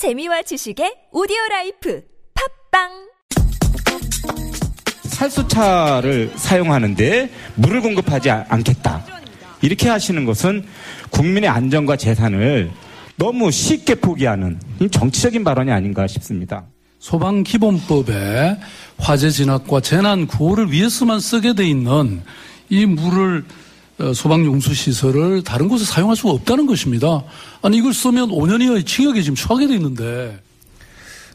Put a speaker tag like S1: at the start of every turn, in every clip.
S1: 재미와 지식의 오디오 라이프 팟빵
S2: 살수차를 사용하는데 물을 공급하지 아- 않겠다. 이렇게 하시는 것은 국민의 안전과 재산을 너무 쉽게 포기하는 정치적인 발언이 아닌가 싶습니다.
S3: 소방기본법에 화재 진압과 재난 구호를 위해서만 쓰게 돼 있는 이 물을 어, 소방용수 시설을 다른 곳에 사용할 수가 없다는 것입니다. 아니 이걸 쓰면 5년 이하의 징역에 지금 처하게 돼 있는데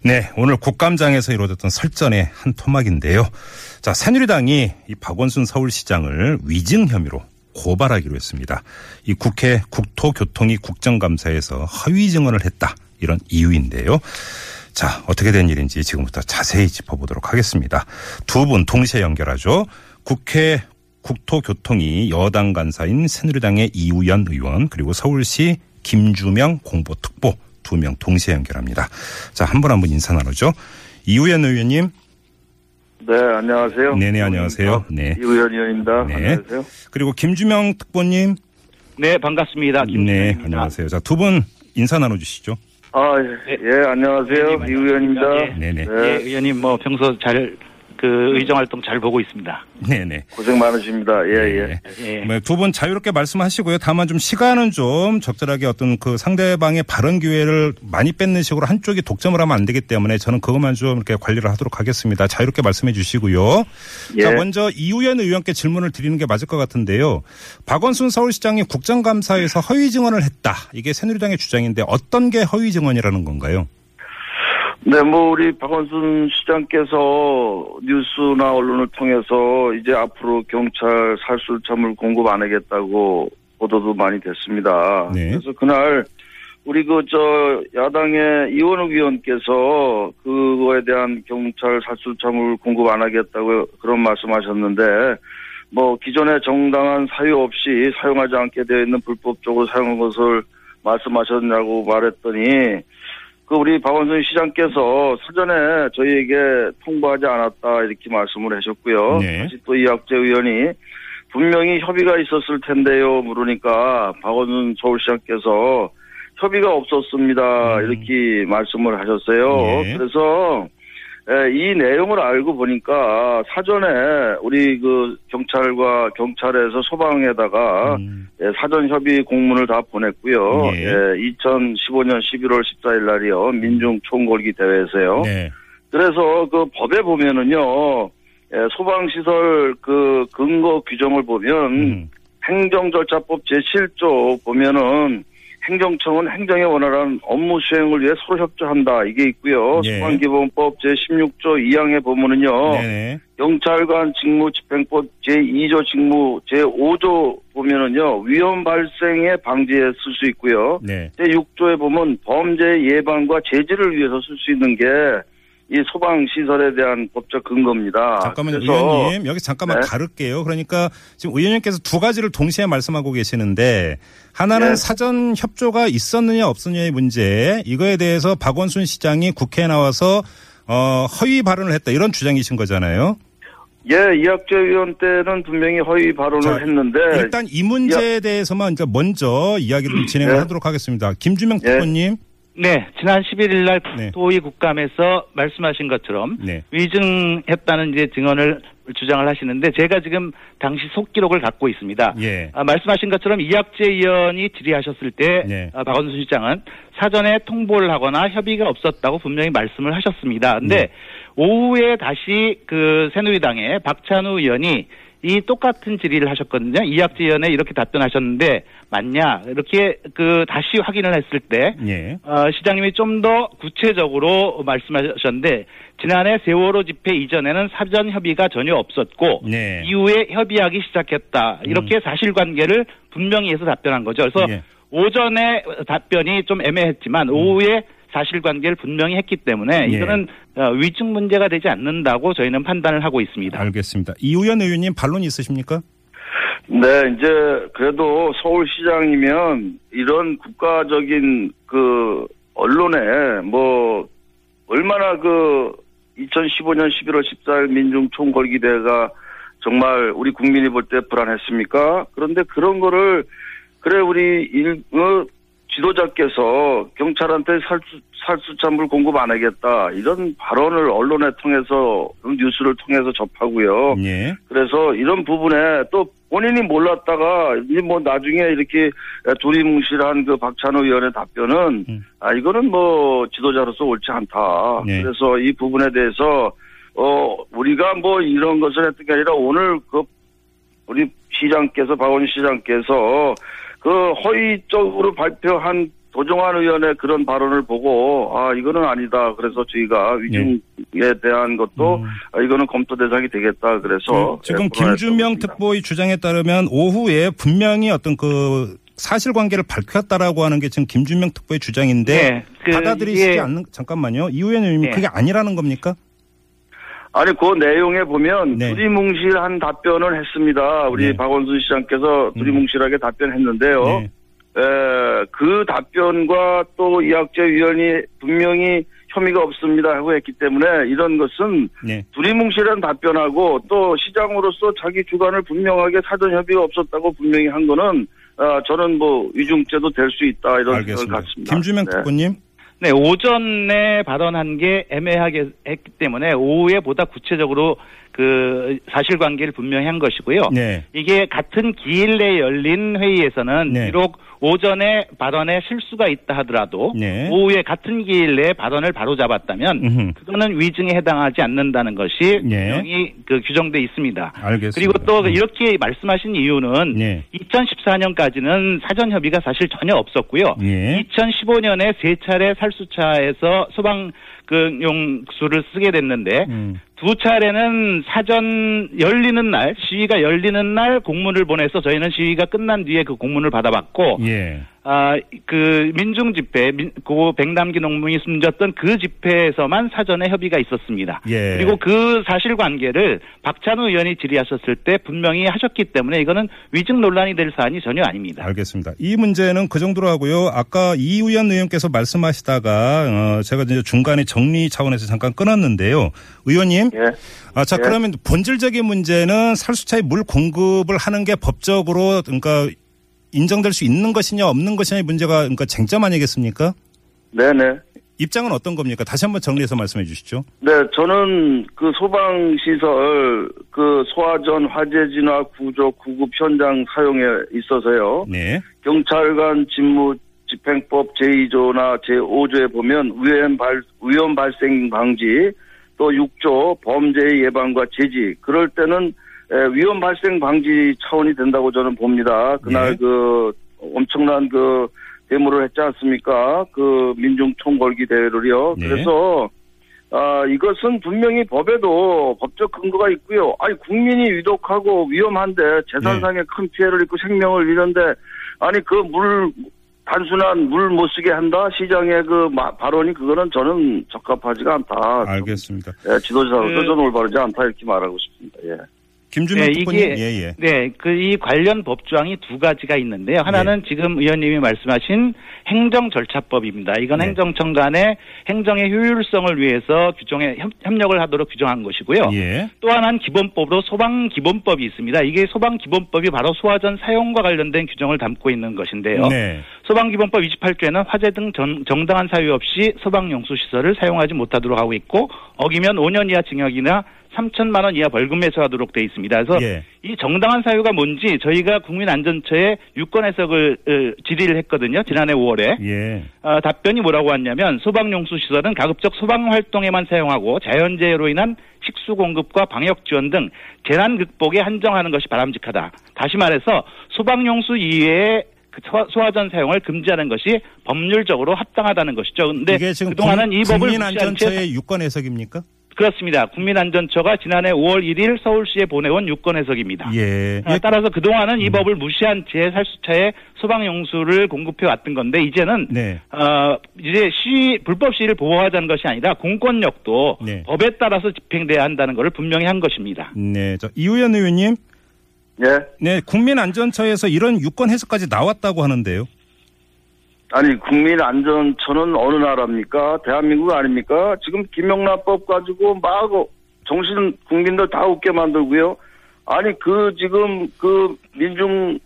S4: 네, 오늘 국감장에서 이루어졌던 설전의 한 토막인데요. 자, 새누리당이 이 박원순 서울시장을 위증 혐의로 고발하기로 했습니다. 이 국회 국토교통위 국정감사에서 허위 증언을 했다. 이런 이유인데요. 자, 어떻게 된 일인지 지금부터 자세히 짚어보도록 하겠습니다. 두 분 동시에 연결하죠. 국회 국토교통위 여당 간사인 새누리당의 이우연 의원 그리고 서울시 김주명 공보특보 두 명 동시에 연결합니다. 자, 한 분 한 분 인사 나누죠. 이우연 의원님.
S5: 네, 안녕하세요.
S4: 네네, 안녕하세요. 네.
S5: 이우현 의원입니다.
S4: 네.
S5: 안녕하세요.
S4: 그리고 김주명 특보님.
S6: 네, 반갑습니다.
S4: 네,
S6: 김준현입니다.
S4: 안녕하세요. 자, 두 분 인사 나눠주시죠.
S5: 아, 예, 예, 안녕하세요.
S6: 네,
S5: 이우현입니다.
S6: 네.
S4: 네 네.
S6: 예, 의원님 뭐 평소 잘 그 의정 활동 잘 보고 있습니다.
S4: 네네.
S5: 고생 많으십니다. 예, 예.
S6: 예.
S4: 네, 두분 자유롭게 말씀하시고요. 다만 좀 시간은 좀 적절하게 어떤 그 상대방의 발언 기회를 많이 뺏는 식으로 한쪽이 독점을 하면 안 되기 때문에 저는 그것만 좀 이렇게 관리를 하도록 하겠습니다. 자유롭게 말씀해 주시고요.
S5: 예.
S4: 자, 먼저 이우현 의원께 질문을 드리는 게 맞을 것 같은데요. 박원순 서울시장이 국정감사에서 허위 증언을 했다. 이게 새누리당의 주장인데 어떤 게 허위 증언이라는 건가요?
S5: 네, 뭐, 우리 박원순 시장께서 뉴스나 언론을 통해서 이제 앞으로 경찰 살술참을 공급 안 하겠다고 보도도 많이 됐습니다.
S4: 네.
S5: 그래서 그날 우리 그 저 야당의 이원욱 의원께서 그거에 대한 경찰 살술참을 공급 안 하겠다고 그런 말씀하셨는데 뭐 기존에 정당한 사유 없이 사용하지 않게 되어 있는 불법적으로 사용한 것을 말씀하셨냐고 말했더니 그 우리 박원순 시장께서 사전에 저희에게 통보하지 않았다 이렇게 말씀을 하셨고요.
S4: 네.
S5: 다시 또 이학재 의원이 분명히 협의가 있었을 텐데요 물으니까 박원순 서울시장께서 협의가 없었습니다
S4: 음.
S5: 이렇게 말씀을 하셨어요.
S4: 네.
S5: 그래서 예, 이 내용을 알고 보니까 사전에 우리 그 경찰과 경찰에서 소방에다가
S4: 음,
S5: 예, 사전 협의 공문을 다 보냈고요.
S4: 예.
S5: 예, 2015년 11월 14일 날이요. 민중 총궐기 대회에서요.
S4: 네.
S5: 그래서 그 법에 보면은요. 예, 소방시설 그 근거 규정을 보면
S4: 음,
S5: 행정절차법 제7조 보면은 행정청은 행정에 원활한 업무 수행을 위해 서로 협조한다. 이게 있고요.
S4: 예.
S5: 소방기본법 제16조 2항에 보면은요.
S4: 네네.
S5: 경찰관 직무 집행법 제2조 직무 제5조 보면은요 위험 발생에 방지에 쓸 수 있고요
S4: 네.
S5: 제6조에 보면 범죄 예방과 제지를 위해서 쓸 수 있는 게 이 소방 시설에 대한 법적 근거입니다.
S4: 잠깐만요, 의원님. 여기 잠깐만
S5: 네.
S4: 가를게요. 그러니까 지금 의원님께서 두 가지를 동시에 말씀하고 계시는데 하나는
S5: 네.
S4: 사전 협조가 있었느냐 없었느냐의 문제 이거에 대해서 박원순 시장이 국회에 나와서 어, 허위 발언을 했다 이런 주장이신 거잖아요.
S5: 예 이학재 의원 때는 분명히 허위 발언을
S4: 자,
S5: 했는데
S4: 일단 이 문제에 대해서만 이제 먼저 이야기를 좀 진행을
S5: 네.
S4: 하도록 하겠습니다. 김주명
S5: 예.
S4: 특보님.
S6: 네, 지난 11일 날
S4: 네.
S6: 국토위 국감에서 말씀하신 것처럼
S4: 네.
S6: 위증했다는 이제 증언을 주장을 하시는데 제가 지금 당시 속기록을 갖고 있습니다.
S4: 예.
S6: 아, 말씀하신 것처럼 이학재 의원이 질의하셨을 때
S4: 네.
S6: 아, 박원순 시장은 사전에 통보를 하거나 협의가 없었다고 분명히 말씀을 하셨습니다. 근데
S4: 네.
S6: 오후에 다시 그 새누리당의 박찬우 의원이 이 똑같은 질의를 하셨거든요. 이학재 의원에 이렇게 답변하셨는데 맞냐 이렇게 그 다시 확인을 했을 때
S4: 예.
S6: 어, 시장님이 좀 더 구체적으로 말씀하셨는데 지난해 세월호 집회 이전에는 사전 협의가 전혀 없었고
S4: 네. 음.
S6: 이후에 협의하기 시작했다. 이렇게 사실관계를 분명히 해서 답변한 거죠. 그래서
S4: 예.
S6: 오전에 답변이 좀 애매했지만 오후에 사실관계를 분명히 했기 때문에
S4: 음. 예.
S6: 이거는 어, 위증 문제가 되지 않는다고 저희는 판단을 하고 있습니다.
S4: 알겠습니다. 이우현 의원님 반론 있으십니까?
S5: 네, 이제 그래도 서울시장이면 이런 국가적인 그 언론에 뭐 얼마나 그 2015년 11월 14일 민중 총궐기대가 정말 우리 국민이 볼 때 불안했습니까? 그런데 그런 거를 그래 우리 일, 어, 지도자께서 경찰한테 살수, 살수참을 공급 안 하겠다. 이런 발언을 언론에 통해서, 뉴스를 통해서 접하고요.
S4: 예.
S5: 그래서 이런 부분에 또 본인이 몰랐다가 뭐 나중에 이렇게 두리뭉실한 그 박찬호 의원의 답변은
S4: 음.
S5: 아 이거는 뭐 지도자로서 옳지 않다.
S4: 네.
S5: 그래서 이 부분에 대해서 어 우리가 뭐 이런 것을 했던 게 아니라 오늘 그 우리 시장께서 박원희 시장께서 그 허위적으로 발표한 도종환 의원의 그런 발언을 보고 아 이거는 아니다. 그래서 저희가 위중에 대한 것도 아, 이거는 검토 대상이 되겠다. 그래서
S4: 그 지금
S5: 예,
S4: 김준명. 특보의 주장에 따르면 오후에 분명히 어떤 그 사실관계를 밝혔다라고 하는 게 지금 김준명 특보의 주장인데
S6: 네, 그
S4: 받아들이시지
S6: 이게-
S4: 않는 잠깐만요. 이 의원님이
S6: 네.
S4: 그게 아니라는 겁니까?
S5: 아니 그 내용에 보면
S4: 네.
S5: 두리뭉실한 답변을 했습니다. 우리
S4: 네.
S5: 박원순 시장께서 두리뭉실하게 답변했는데요.
S4: 네.
S5: 에, 그 답변과 또 이학재 위원이 분명히 혐의가 없습니다 하고 했기 때문에 이런 것은
S4: 네.
S5: 두리뭉실한 답변하고 또 시장으로서 자기 주관을 분명하게 사전 협의가 없었다고 분명히 한 거는 아, 저는 뭐 위중죄도 될 수 있다 이런 생각을
S4: 알겠습니다.
S5: 갖습니다.
S4: 김준명
S5: 네.
S4: 특보님.
S6: 네, 오전에 발언한 게 애매하게 했기 때문에 오후에 보다 구체적으로 그 사실관계를 분명히 한 것이고요.
S4: 네.
S6: 이게 같은 기일 내에 열린 회의에서는
S4: 네.
S6: 비록 오전에 발언에 실수가 있다 하더라도
S4: 네.
S6: 오후에 같은 기일 내에 발언을 바로 잡았다면
S4: 음흠.
S6: 그거는 위증에 해당하지 않는다는 것이
S4: 네.
S6: 분명히 그 규정돼 있습니다.
S4: 알겠습니다.
S6: 그리고 또
S4: 음.
S6: 이렇게 말씀하신 이유는
S4: 네.
S6: 2014년까지는 사전 협의가 사실 전혀 없었고요.
S4: 예.
S6: 2015년에 세 차례 살수차에서 소방 그 용수를 쓰게 됐는데
S4: 음.
S6: 두 차례는 사전 열리는 날 시위가 열리는 날 공문을 보내서 저희는 시위가 끝난 뒤에 그 공문을 받아봤고
S4: 예.
S6: 아 그 민중 집회 민, 고 백남기 농민이 숨졌던 그 집회에서만 사전에 협의가 있었습니다.
S4: 예.
S6: 그리고 그 사실관계를 박찬호 의원이 질의하셨을 때 분명히 하셨기 때문에 이거는 위증 논란이 될 사안이 전혀 아닙니다.
S4: 알겠습니다. 이 문제는 그 정도로 하고요. 아까 이우연 의원께서 말씀하시다가 어, 제가 이제 중간에 정리 차원에서 잠깐 끊었는데요. 의원님,
S5: 예.
S4: 아, 자
S5: 예.
S4: 그러면 본질적인 문제는 살수차에 물 공급을 하는 게 법적으로 그러니까 인정될 수 있는 것이냐 없는 것이냐의 문제가 그러니까 쟁점 아니겠습니까?
S5: 네네.
S4: 입장은 어떤 겁니까? 다시 한번 정리해서 말씀해 주시죠.
S5: 네, 저는 그 소방시설, 그 소화전 화재 진화 구조 구급 현장 사용에 있어서요.
S4: 네.
S5: 경찰관 직무 집행법 제2조나 제5조에 보면 위험 발 위험 발생 방지 또 6조 범죄 예방과 제지 그럴 때는 에, 위험 발생 방지 차원이 된다고 저는 봅니다. 그날
S4: 네.
S5: 그 엄청난 그 데모를 했지 않습니까? 그 민중 총궐기 대회를요.
S4: 네.
S5: 그래서 아, 이것은 분명히 법에도 법적 근거가 있고요. 아니, 국민이 위독하고 위험한데 재산상의 큰 피해를 입고 생명을 잃는데, 아니, 그 물, 단순한 물 못 쓰게 한다? 시장의 그 마- 발언이 그거는 저는 적합하지가 않다.
S4: 알겠습니다.
S5: 예, 지도자로서
S6: 그-
S5: 저는 올바르지 않다. 이렇게 말하고 싶습니다. 예.
S4: 김준명
S6: 네. 이게-
S4: 예, 예.
S6: 네, 그 이 관련 법조항이 두 가지가 있는데요. 하나는 지금 의원님이 말씀하신 행정 절차법입니다. 이건
S4: 네.
S6: 행정청 간의 행정의 효율성을 위해서 규정에 협- 협력을 하도록 규정한 것이고요.
S4: 예.
S6: 또 하나는 기본법으로 소방 기본법이 있습니다. 이게 소방 기본법이 바로 소화전 사용과 관련된 규정을 담고 있는 것인데요.
S4: 네.
S6: 소방 기본법 28조에는 화재 등 정, 정당한 사유 없이 소방 용수 시설을 사용하지 못하도록 하고 있고 어기면 5년 이하 징역이나 3천만 원 이하 벌금 매수하도록 돼 있습니다. 그래서
S4: 예.
S6: 이 정당한 사유가 뭔지 저희가 국민안전처에 유권 해석을 어, 질의를 했거든요. 지난해 5월에
S4: 예.
S6: 어, 답변이 뭐라고 왔냐면 소방용수 시설은 가급적 소방 활동에만 사용하고 자연재해로 인한 식수 공급과 방역 지원 등 재난 극복에 한정하는 것이 바람직하다. 다시 말해서 소방용수 이외에 그 소화- 소화전 사용을 금지하는 것이 법률적으로 합당하다는 것이죠.
S4: 지금
S6: 그동안은 이 법을
S4: 국민안전처의 유권 해석입니까?
S6: 그렇습니다. 국민안전처가 지난해 5월 1일 서울시에 보내온 유권 해석입니다.
S4: 예.
S6: 아, 따라서 그동안은 이 법을 무시한 채 살수차에 소방용수를 공급해 왔던 건데 이제는
S4: 네.
S6: 어, 이제 시 불법 시위를 보호하자는 것이 아니라 공권력도
S4: 네.
S6: 법에 따라서 집행돼야 한다는 것을 분명히 한 것입니다.
S4: 네. 저 이우현 의원님.
S5: 예.
S4: 네, 국민안전처에서 이런 유권 해석까지 나왔다고 하는데요.
S5: 아니, 국민 안전처는 어느 나라입니까? 대한민국 아닙니까? 지금 김영란법 가지고 막 정신 국민들 다 웃게 만들고요. 아니, 그 지금 그 민중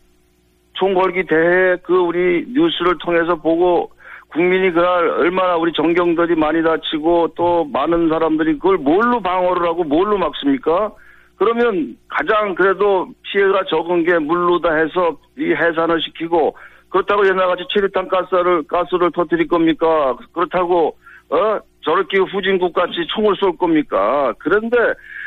S5: 총궐기 대회 그 우리 뉴스를 통해서 보고 국민이 그날 얼마나 우리 정경들이 많이 다치고 또 많은 사람들이 그걸 뭘로 방어를 하고 뭘로 막습니까? 그러면 가장 그래도 피해가 적은 게 물로다 해서 이 해산을 시키고 그렇다고 옛날같이 체류탄 가스를 가스를 터뜨릴 겁니까? 그렇다고 어 저렇게 후진국 같이 총을 쏠 겁니까? 그런데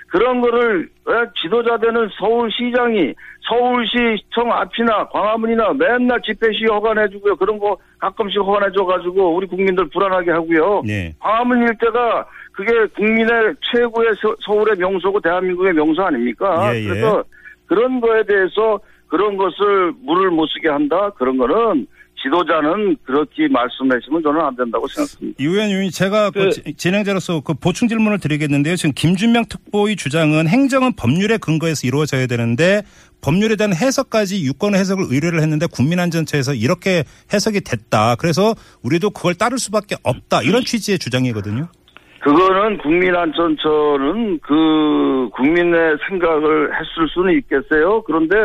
S5: 그런 거를 어, 지도자 되는 서울시장이 서울시청 앞이나 광화문이나 맨날 집회 시위 허가내주고요. 그런 거 가끔씩 허가내줘가지고 우리 국민들 불안하게 하고요.
S4: 네.
S5: 광화문 일대가 그게 국민의 최고의 서, 서울의 명소고 대한민국의 명소 아닙니까?
S4: 예, 예.
S5: 그래서 그런 거에 대해서 그런 것을 물을 못 쓰게 한다. 그런 거는 지도자는 그렇게 말씀하시면 저는 안 된다고 생각합니다.
S4: 이 의원님이 제가 그
S6: 그-
S4: 지- 진행자로서 그 보충 질문을 드리겠는데요. 지금 김준명 특보의 주장은 행정은 법률에 근거해서 이루어져야 되는데 법률에 대한 해석까지 유권 해석을 의뢰를 했는데 국민안전처에서 이렇게 해석이 됐다. 그래서 우리도 그걸 따를 수밖에 없다. 이런 취지의 주장이거든요.
S5: 그거는 국민안전처는 그 국민의 생각을 했을 수는 있겠어요. 그런데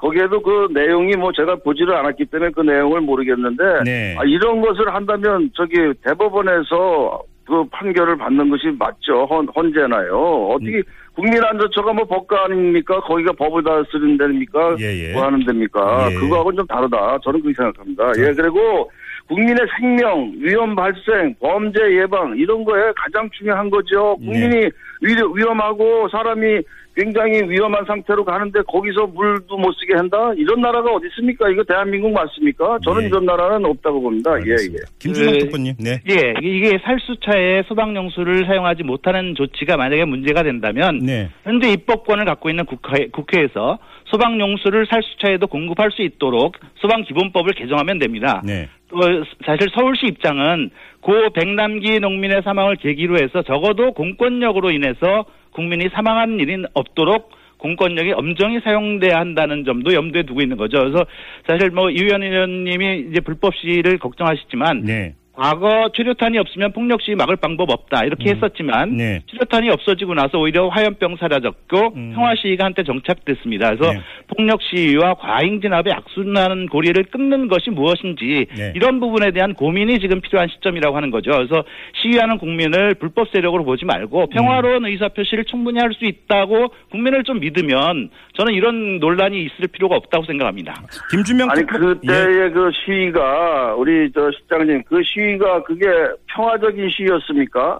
S5: 거기에도 그 내용이 뭐 제가 보지를 않았기 때문에 그 내용을 모르겠는데
S4: 네.
S5: 아, 이런 것을 한다면 저기 대법원에서 그 판결을 받는 것이 맞죠. 헌, 헌재나요. 어떻게
S4: 음.
S5: 국민안전처가 뭐 법과 아닙니까? 거기가 법을 다 쓰는 데입니까?
S4: 예, 예.
S5: 뭐 하는 데입니까?
S4: 예.
S5: 그거하고는 좀 다르다. 저는 그렇게 생각합니다.
S4: 자.
S5: 예, 그리고 국민의 생명, 위험 발생, 범죄 예방 이런 거에 가장 중요한 거죠.
S4: 네.
S5: 국민이 위, 위험하고 사람이 굉장히 위험한 상태로 가는데 거기서 물도 못 쓰게 한다? 이런 나라가 어디 있습니까? 이거 대한민국 맞습니까? 저는
S4: 예.
S5: 이런 나라는 없다고 봅니다. 예, 예.
S4: 알겠습니다. 김준명
S6: 그-
S4: 특보님. 네.
S6: 예, 이게 살수차에 소방용수를 사용하지 못하는 조치가 만약에 문제가 된다면
S4: 네.
S6: 현재 입법권을 갖고 있는 국회, 국회에서 소방용수를 살수차에도 공급할 수 있도록 소방기본법을 개정하면 됩니다.
S4: 네.
S6: 또 사실 서울시 입장은 고 백남기 농민의 사망을 계기로 해서 적어도 공권력으로 인해서 국민이 사망한 일이 없도록 공권력이 엄정히 사용돼야 한다는 점도 염두에 두고 있는 거죠. 그래서 사실 뭐 이의원 의원님이 이제 불법 시를 걱정하시지만
S4: 네.
S6: 과거 최료탄이 없으면 폭력 시위 막을 방법 없다 이렇게 했었지만
S4: 네.
S6: 최료탄이 없어지고 나서 오히려 화염병 사라졌고
S4: 음.
S6: 평화 시위가 한때 정착됐습니다. 그래서
S4: 네.
S6: 폭력 시위와 과잉 진압의 악순환 고리를 끊는 것이 무엇인지
S4: 네.
S6: 이런 부분에 대한 고민이 지금 필요한 시점이라고 하는 거죠. 그래서 시위하는 국민을 불법 세력으로 보지 말고 평화로운 의사 표시를 충분히 할 수 있다고 국민을 좀 믿으면 저는 이런 논란이 있을 필요가 없다고 생각합니다.
S4: 김준명
S5: 아니
S4: 특보. 예.
S5: 그때의 그 시위가 우리 저 실장님 그 시위 가 그게 평화적인 시위였습니까?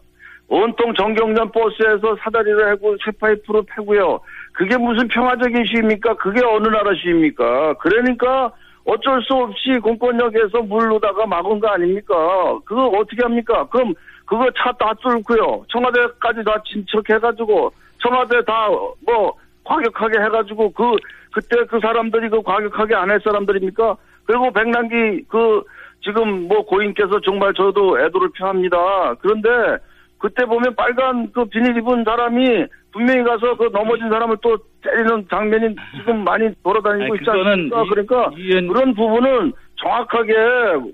S5: 온통 정경련 버스에서 사다리를 해고 쇠파이프로 패고요. 그게 무슨 평화적인 시위입니까? 그게 어느 나라 시위입니까? 그러니까 어쩔 수 없이 공권력에서 물로다가 막은 거 아닙니까? 그거 어떻게 합니까? 그럼 그거 차 다 뚫고요. 청와대까지 다 진척해가지고 청와대 다 뭐 과격하게 해가지고 그 그때 그 사람들이 그 과격하게 안 할 사람들입니까? 그리고 백남기 그 지금 뭐 고인께서 정말 저도 애도를 표합니다. 그런데 그때 보면 빨간 그 비닐 입은 사람이 분명히 가서 그 넘어진 사람을 또 때리는 장면이 지금 많이 돌아다니고 있지 않습니까?
S6: 이-
S5: 그러니까
S6: 이 의원-
S5: 그런 부분은 정확하게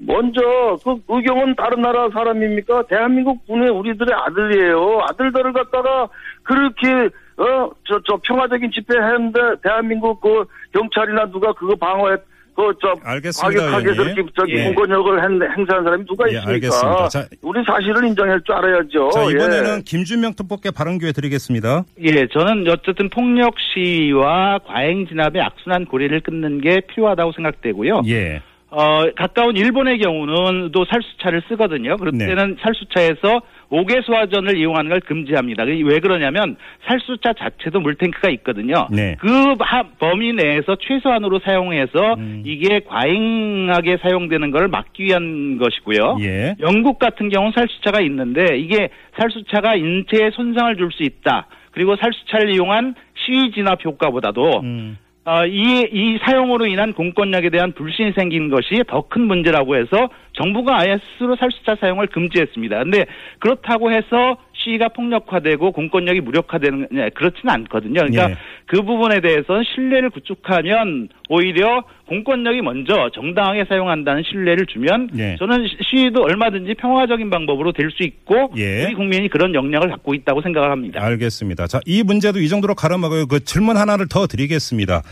S5: 먼저 그 의경은 다른 나라 사람입니까? 대한민국 군의 우리들의 아들이에요. 아들들을 갖다가 그렇게 어저저 평화적인 집회 했는데 대한민국 그 경찰이나 누가 그거 방어했 그저
S4: 알겠습니다,
S5: 과격하게
S4: 의원님.
S5: 그렇게 저기
S4: 예.
S5: 공권력을 행- 행사한 사람이 누가
S4: 예,
S5: 있습니까?
S4: 알겠습니다. 자-
S5: 우리 사실을 인정할 줄 알아야죠.
S4: 자,
S5: 예.
S4: 이번에는 김준명 특보께 발언 기회 드리겠습니다.
S6: 예, 저는 어쨌든 폭력 시위와 과잉 진압의 악순환 고리를 끊는 게 필요하다고 생각되고요.
S4: 예.
S6: 어, 가까운 일본의 경우는 또 살수차를 쓰거든요. 그럴
S4: 네.
S6: 때는 살수차에서 옥외수화전을 이용하는 걸 금지합니다. 그게 왜 그러냐면 살수차 자체도 물탱크가 있거든요.
S4: 네.
S6: 그 하- 범위 내에서 최소한으로 사용해서
S4: 음.
S6: 이게 과잉하게 사용되는 걸 막기 위한 것이고요.
S4: 예.
S6: 영국 같은 경우는 살수차가 있는데 이게 살수차가 인체에 손상을 줄 수 있다. 그리고 살수차를 이용한 시위 진압 효과보다도
S4: 음.
S6: 어, 이, 이 사용으로 인한 공권력에 대한 불신이 생긴 것이 더 큰 문제라고 해서 정부가 아예 스스로 살수차 사용을 금지했습니다. 근데 그렇다고 해서 시위가 폭력화되고 공권력이 무력화되는, 네, 그렇지는 않거든요. 그러니까
S4: 예.
S6: 그 부분에 대해서 신뢰를 구축하면 오히려 공권력이 먼저 정당하게 사용한다는 신뢰를 주면
S4: 예.
S6: 저는 시- 시위도 얼마든지 평화적인 방법으로 될 수 있고
S4: 예.
S6: 우리 국민이 그런 역량을 갖고 있다고 생각을 합니다.
S4: 알겠습니다. 자, 이 문제도 이 정도로 가라먹어요. 그 질문 하나를 더 드리겠습니다.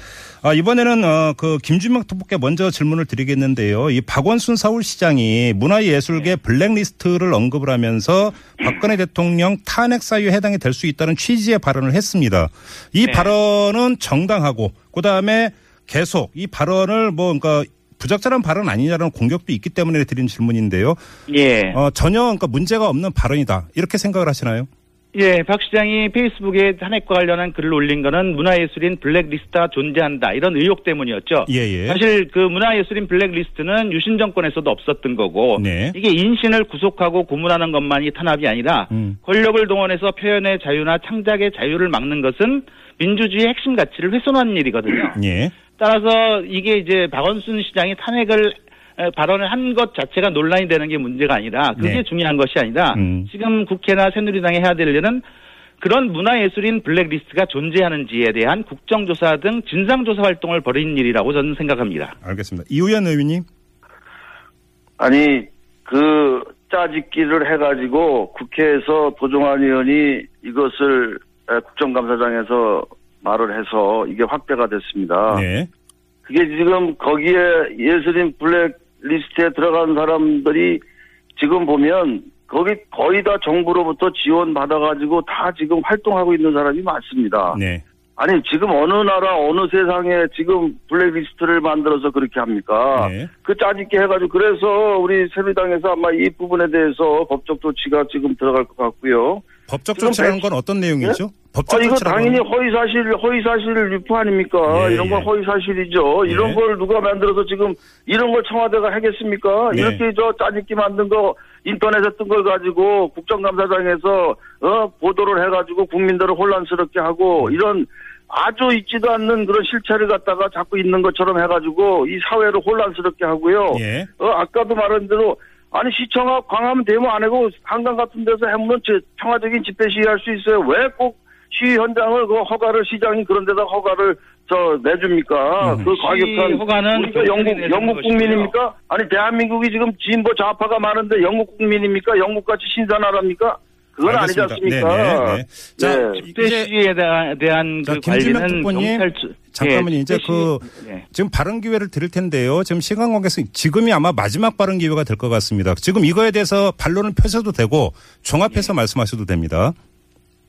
S4: 아, 이번에는 어, 그 김준명 특보께 먼저 질문을 드리겠는데요. 이 박원순 서울시장이 문화예술계 블랙리스트를 언급을 하면서 박근혜 대통령 탄핵 사유에 해당이 될 수 있다는 취지의 발언을 했습니다. 이
S6: 네.
S4: 발언은 정당하고 그다음에 계속 이 발언을 뭐 그러니까 부적절한 발언 아니냐라는 공격도 있기 때문에 드린 질문인데요.
S6: 예.
S4: 어, 전혀 그러니까 문제가 없는 발언이다. 이렇게 생각을 하시나요?
S6: 예, 박 시장이 페이스북에 탄핵과 관련한 글을 올린 거는 문화예술인 블랙리스트가 존재한다 이런 의혹 때문이었죠.
S4: 예, 예.
S6: 사실 그 문화예술인 블랙리스트는 유신 정권에서도 없었던 거고
S4: 네.
S6: 이게 인신을 구속하고 고문하는 것만이 탄압이 아니라
S4: 음.
S6: 권력을 동원해서 표현의 자유나 창작의 자유를 막는 것은 민주주의의 핵심 가치를 훼손하는 일이거든요.
S4: 예.
S6: 따라서 이게 이제 박원순 시장이 탄핵을 에, 발언을 한 것 자체가 논란이 되는 게 문제가 아니라 그게
S4: 네.
S6: 중요한 것이 아니라
S4: 음.
S6: 지금 국회나 새누리당이 해야 될 일은 그런 문화예술인 블랙리스트가 존재하는지에 대한 국정조사 등 진상조사 활동을 벌이는 일이라고 저는 생각합니다.
S4: 알겠습니다. 이우현 의원님.
S5: 아니 그 짜집기를 해가지고 국회에서 도종환 의원이 이것을 에, 국정감사장에서 말을 해서 이게 확대가 됐습니다.
S4: 네.
S5: 그게 지금 거기에 예술인 블랙리스트에 들어간 사람들이 지금 보면 거기 거의 다 정부로부터 지원 받아가지고 다 지금 활동하고 있는 사람이 많습니다.
S4: 네.
S5: 아니 지금 어느 나라 어느 세상에 지금 블랙리스트를 만들어서 그렇게 합니까?
S4: 네.
S5: 그 짜집게 해가지고 그래서 우리 새누리당에서 아마 이 부분에 대해서 법적 조치가 지금 들어갈 것 같고요.
S4: 법적 조치라는
S5: 백-
S4: 건 어떤 내용이죠? 법적
S5: 아, 이거 당연히
S4: 건-
S5: 허위 사실, 허위 사실 유포 아닙니까?
S4: 예,
S5: 이런 건
S4: 예.
S5: 허위 사실이죠.
S4: 예.
S5: 이런 걸 누가 만들어서 지금 이런 걸 청와대가 하겠습니까?
S4: 네.
S5: 이렇게 저 짜집기 만든 거 인터넷에 뜬 걸 가지고 국정감사장에서 어, 보도를 해가지고 국민들을 혼란스럽게 하고 이런 아주 있지도 않는 그런 실체를 갖다가 자꾸 있는 것처럼 해가지고 이 사회를 혼란스럽게 하고요.
S4: 예.
S5: 어, 아까도 말한 대로 아니 시청 앞 광화문 데모 안 하고 한강 같은 데서 저 평화적인 집회 시위할 수 있어요. 왜 꼭 시위 현장을 그 허가를 시장이 그런 데다 허가를 저 내줍니까? 그
S6: 시위
S5: 과격한
S6: 허가는
S5: 영국 영국. 국민입니까? 아니 대한민국이 지금 진보 좌파가 많은데 영국 국민입니까? 영국 같이 신사나라입니까? 그건 아니지
S4: 알겠습니다.
S5: 않습니까?
S4: 네, 네, 네. 자,
S5: 네.
S6: 집회
S4: 이제
S6: 시위에 대한, 대한
S4: 자,
S6: 그
S4: 김준명
S6: 관리는
S4: 특보님,
S6: 경찰 주-
S4: 잠깐만요.
S6: 예,
S4: 이제 그
S6: 예.
S4: 지금 발언 기회를 드릴 텐데요. 지금 시간 관계에서 지금이 아마 마지막 발언 기회가 될 것 같습니다. 지금 이거에 대해서 반론을 펴셔도 되고 종합해서 말씀하셔도 됩니다.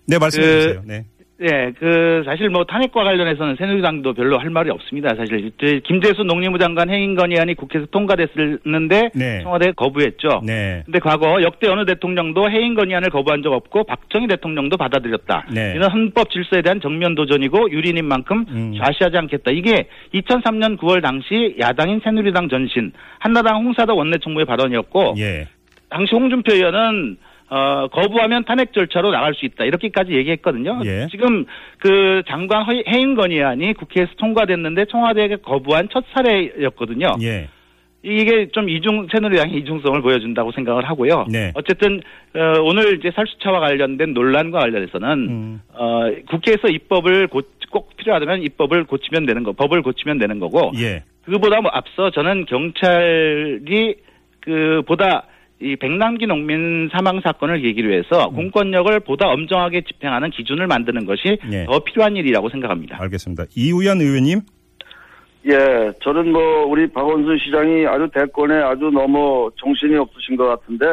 S4: 네, 말씀해
S6: 그-
S4: 주세요. 네.
S6: 예, 그 사실 뭐 탄핵과 관련해서는 새누리당도 별로 할 말이 없습니다. 사실 저 김재수 농림부 장관 해임 건의안이 국회에서 통과됐었는데
S4: 네.
S6: 청와대가 거부했죠.
S4: 네.
S6: 근데 과거 역대 어느 대통령도 해임 건의안을 거부한 적 없고 박정희 대통령도 받아들였다.
S4: 네.
S6: 이는 헌법 질서에 대한 정면 도전이고 유린인 만큼
S4: 음.
S6: 좌시하지 않겠다. 이게 2003년 9월 당시 야당인 새누리당 전신 한나당 홍사덕 원내 총무의 발언이었고
S4: 예.
S6: 당시 홍준표 의원은 어, 거부하면 탄핵 절차로 나갈 수 있다. 이렇게까지 얘기했거든요.
S4: 예.
S6: 지금 그 장관 허- 해임 건의안이 국회에서 통과됐는데 청와대가 거부한 첫 사례였거든요.
S4: 예.
S6: 이게 좀 이중 새누리당의 이중성을 보여준다고 생각을 하고요.
S4: 네.
S6: 어쨌든 어, 오늘 이제 살수차와 관련된 논란과 관련해서는
S4: 음.
S6: 어, 국회에서 입법을 고, 꼭 필요하다면 입법을 고치면 되는 거, 법을 고치면 되는 거고
S4: 예.
S6: 그보다 뭐 앞서 저는 경찰이 그 보다 이 백남기 농민 사망 사건을 계기로 해서
S4: 음.
S6: 공권력을 보다 엄정하게 집행하는 기준을 만드는 것이
S4: 예.
S6: 더 필요한 일이라고 생각합니다.
S4: 알겠습니다. 이우현 의원님.
S5: 예, 저는 뭐 우리 박원순 시장이 아주 대권에 아주 너무 정신이 없으신 것 같은데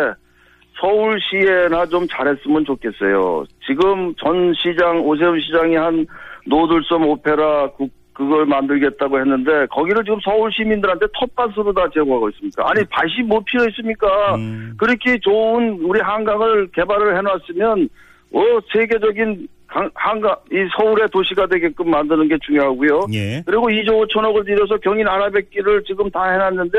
S5: 서울시에나 좀 잘했으면 좋겠어요. 지금 전 시장 오세훈 시장이 한 노들섬 오페라 그, 그걸 만들겠다고 했는데 거기를 지금 서울 시민들한테 텃밭으로 다 제공하고 있습니까? 아니 밭이 뭐 필요 있습니까?
S4: 음.
S5: 그렇게 좋은 우리 한강을 개발을 해놨으면 어 세계적인 강- 한강 이 서울의 도시가 되게끔 만드는 게 중요하고요.
S4: 예.
S5: 그리고 2조 5천억을 들여서 경인 아라뱃길을 지금 다 해놨는데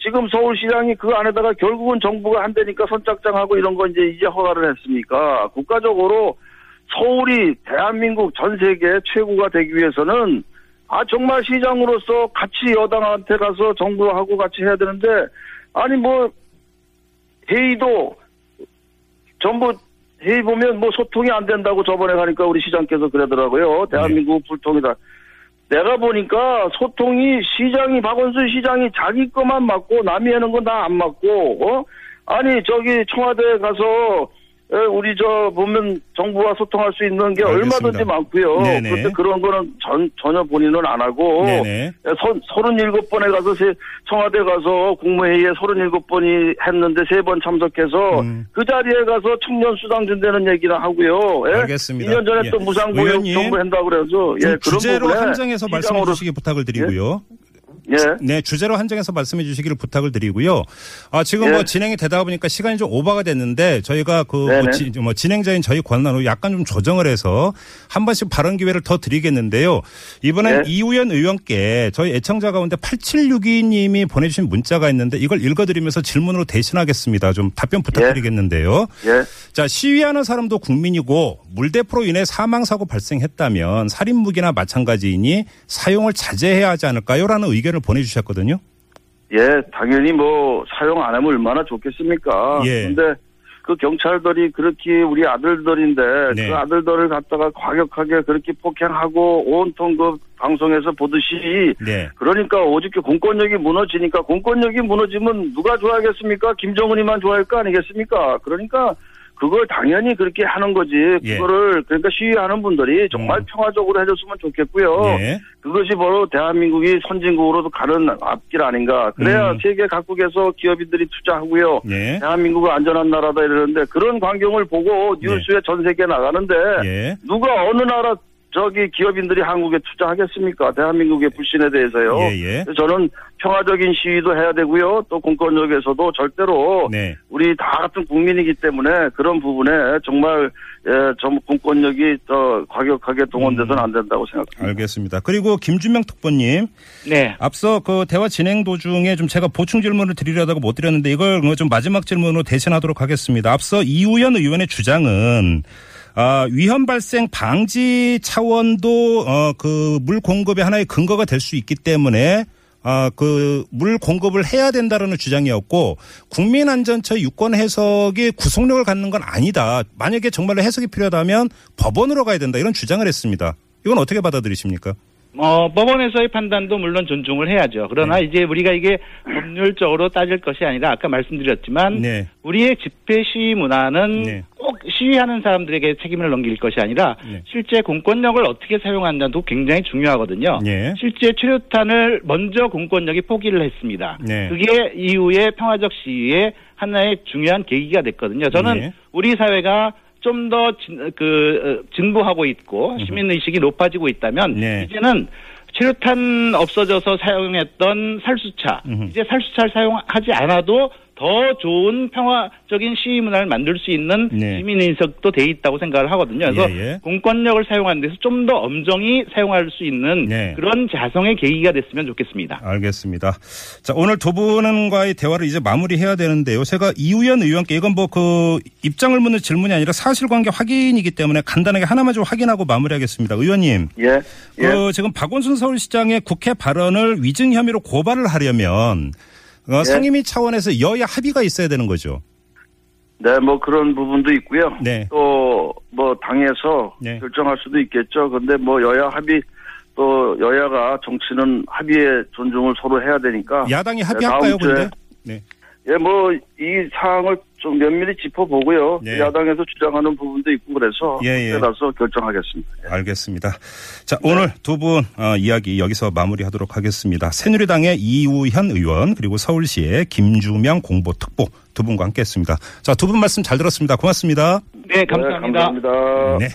S5: 지금 서울시장이 그 안에다가 결국은 정부가 한다니까 선착장하고 이런 거 이제 이제 허가를 했습니까? 국가적으로 서울이 대한민국 전 세계 최고가 되기 위해서는 아 정말 시장으로서 같이 여당한테 가서 정부하고 같이 해야 되는데 아니 뭐 회의도 전부 회의 보면 뭐 소통이 안 된다고 저번에 가니까 우리 시장께서 그러더라고요. 대한민국 불통이다. 내가 보니까 소통이 시장이 박원순 시장이 자기 것만 맞고 남이 하는 건 다 안 맞고 어 아니 저기 청와대 가서 에, 우리 저 보면 정부와 소통할 수 있는 게
S4: 알겠습니다.
S5: 얼마든지 많고요.
S4: 네네.
S5: 그런데 그런 거는 전, 전혀 본인은 안 하고
S4: 네네.
S5: 서, 37번에 가서 세, 청와대 가서 국무회의에 37번이 했는데 세 번 참석해서
S4: 음.
S5: 그 자리에 가서 청년 수당 준다는 얘기나 하고요. 예?
S4: 알겠습니다.
S5: 2년 전에
S4: 예.
S5: 또
S4: 의원님,
S5: 정부 한다고 그래서 예,
S4: 좀
S5: 그런
S4: 주제로
S5: 부분에
S4: 한정해서 말씀해 주시기 부탁을 드리고요.
S5: 예.
S4: 네, 주제로 한정해서 말씀해 주시기를 부탁을 드리고요. 아, 지금
S5: 예.
S4: 뭐 진행이 되다 보니까 시간이 좀 오버가 됐는데 저희가 그 뭐. 지- 뭐 진행자인 저희 권한으로 약간 좀 조정을 해서 한 번씩 발언 기회를 더 드리겠는데요. 이번엔
S5: 네.
S4: 이우연 의원께 저희 애청자 가운데 8762님이 보내주신 문자가 있는데 이걸 읽어드리면서 질문으로 대신하겠습니다. 좀 답변 부탁드리겠는데요.
S5: 예.
S4: 자, 시위하는 사람도 국민이고 물대포로 인해 사망 사고 발생했다면 살인 무기나 마찬가지이니 사용을 자제해야 하지 않을까요?라는 의견을 보내주셨거든요.
S5: 예, 당연히 뭐 사용 안 하면 얼마나 좋겠습니까?
S4: 예.
S5: 근데 그 경찰들이 그렇게 우리 아들들인데
S4: 네.
S5: 그 아들들을 갖다가 과격하게 그렇게 폭행하고 온통 그 방송에서 보듯이
S4: 네.
S5: 그러니까 오직 그 공권력이 무너지니까 공권력이 무너지면 누가 좋아하겠습니까? 김정은이만 좋아할 거 아니겠습니까? 그러니까 그걸 당연히 그렇게 하는 거지.
S4: 예.
S5: 그거를 그러니까 시위하는 분들이 정말
S4: 음.
S5: 평화적으로 해줬으면 좋겠고요.
S4: 예.
S5: 그것이 바로 대한민국이 선진국으로도 가는 앞길 아닌가. 그래야
S4: 음.
S5: 세계 각국에서 기업인들이 투자하고요.
S4: 예.
S5: 대한민국은 안전한 나라다 이러는데 그런 광경을 보고 뉴스에 전 세계에 나가는데
S4: 예.
S5: 누가 어느 나라 저기 기업인들이 한국에 투자하겠습니까? 대한민국의 불신에 대해서요.
S4: 예, 예.
S5: 저는 평화적인 시위도 해야 되고요. 또 공권력에서도 절대로
S4: 네.
S5: 우리 다 같은 국민이기 때문에 그런 부분에 정말 예, 좀 공권력이 더 과격하게 동원돼서는 안 된다고 생각합니다.
S4: 알겠습니다. 그리고 김준명 특보님,
S6: 네.
S4: 앞서 그 대화 진행 도중에 좀 제가 보충 질문을 드리려다가 못 드렸는데 이걸 뭐좀 마지막 질문으로 대신하도록 하겠습니다. 앞서 이우연 의원의 주장은 아, 위험 발생 방지 차원도 어, 그 물 공급의 하나의 근거가 될 수 있기 때문에 아, 그 물 공급을 해야 된다라는 주장이었고 국민안전처의 유권 해석이 구속력을 갖는 건 아니다. 만약에 정말로 해석이 필요하다면 법원으로 가야 된다. 이런 주장을 했습니다. 이건 어떻게 받아들이십니까?
S6: 어, 법원에서의 판단도 물론 존중을 해야죠. 그러나
S4: 네.
S6: 이제 우리가 이게 법률적으로 따질 것이 아니라 아까 말씀드렸지만
S4: 네.
S6: 우리의 집회 시위 문화는
S4: 네.
S6: 꼭 시위하는 사람들에게 책임을 넘길 것이 아니라
S4: 네.
S6: 실제 공권력을 어떻게 사용한다도 굉장히 중요하거든요.
S4: 네.
S6: 실제 최루탄을 먼저 공권력이 포기를 했습니다.
S4: 네.
S6: 그게 이후에 평화적 시위의 하나의 중요한 계기가 됐거든요. 저는
S4: 네.
S6: 우리 사회가 좀더 그 진보하고 있고 시민 의식이 높아지고 있다면
S4: 네.
S6: 이제는 최루탄 없어져서 사용했던 살수차
S4: 음흠.
S6: 이제 살수차를 사용하지 않아도 더 좋은 평화적인 시위 문화를 만들 수 있는
S4: 네.
S6: 시민 인석도 돼 있다고 생각을 하거든요. 그래서
S4: 예, 예.
S6: 공권력을 사용하는 데서 좀 더 엄정히 사용할 수 있는
S4: 네.
S6: 그런 자성의 계기가 됐으면 좋겠습니다.
S4: 알겠습니다. 자, 오늘 두 분과의 대화를 이제 마무리해야 되는데요. 제가 이우연 의원께 이건 뭐 그 입장을 묻는 질문이 아니라 사실관계 확인이기 때문에 간단하게 하나만 좀 확인하고 마무리하겠습니다. 의원님.
S5: 예. 예.
S4: 그 지금 박원순 서울시장의 국회 발언을 위증 혐의로 고발을 하려면
S5: 예.
S4: 어, 상임위 차원에서 여야 합의가 있어야 되는 거죠.
S5: 네, 뭐 그런 부분도 있고요.
S4: 네.
S5: 또 뭐 당에서
S4: 네.
S5: 결정할 수도 있겠죠. 근데 뭐 여야 합의 또 여야가 정치는 합의의 존중을 서로 해야 되니까.
S4: 야당이
S5: 네,
S4: 합의할까요, 근데? 네.
S5: 예, 뭐 이 사항을 좀 면밀히 짚어보고요.
S4: 네.
S5: 야당에서 주장하는 부분도 있고 그래서
S4: 예, 예.
S5: 따라서 결정하겠습니다.
S4: 알겠습니다. 자, 오늘 두분 어, 이야기 여기서 마무리하도록 하겠습니다. 새누리당의 이우현 의원 그리고 서울시의 김주명 공보특보 두 분과 함께했습니다. 자, 두 분 말씀 잘 들었습니다. 고맙습니다.
S6: 네, 감사합니다.
S5: 네, 감사합니다.
S4: 네.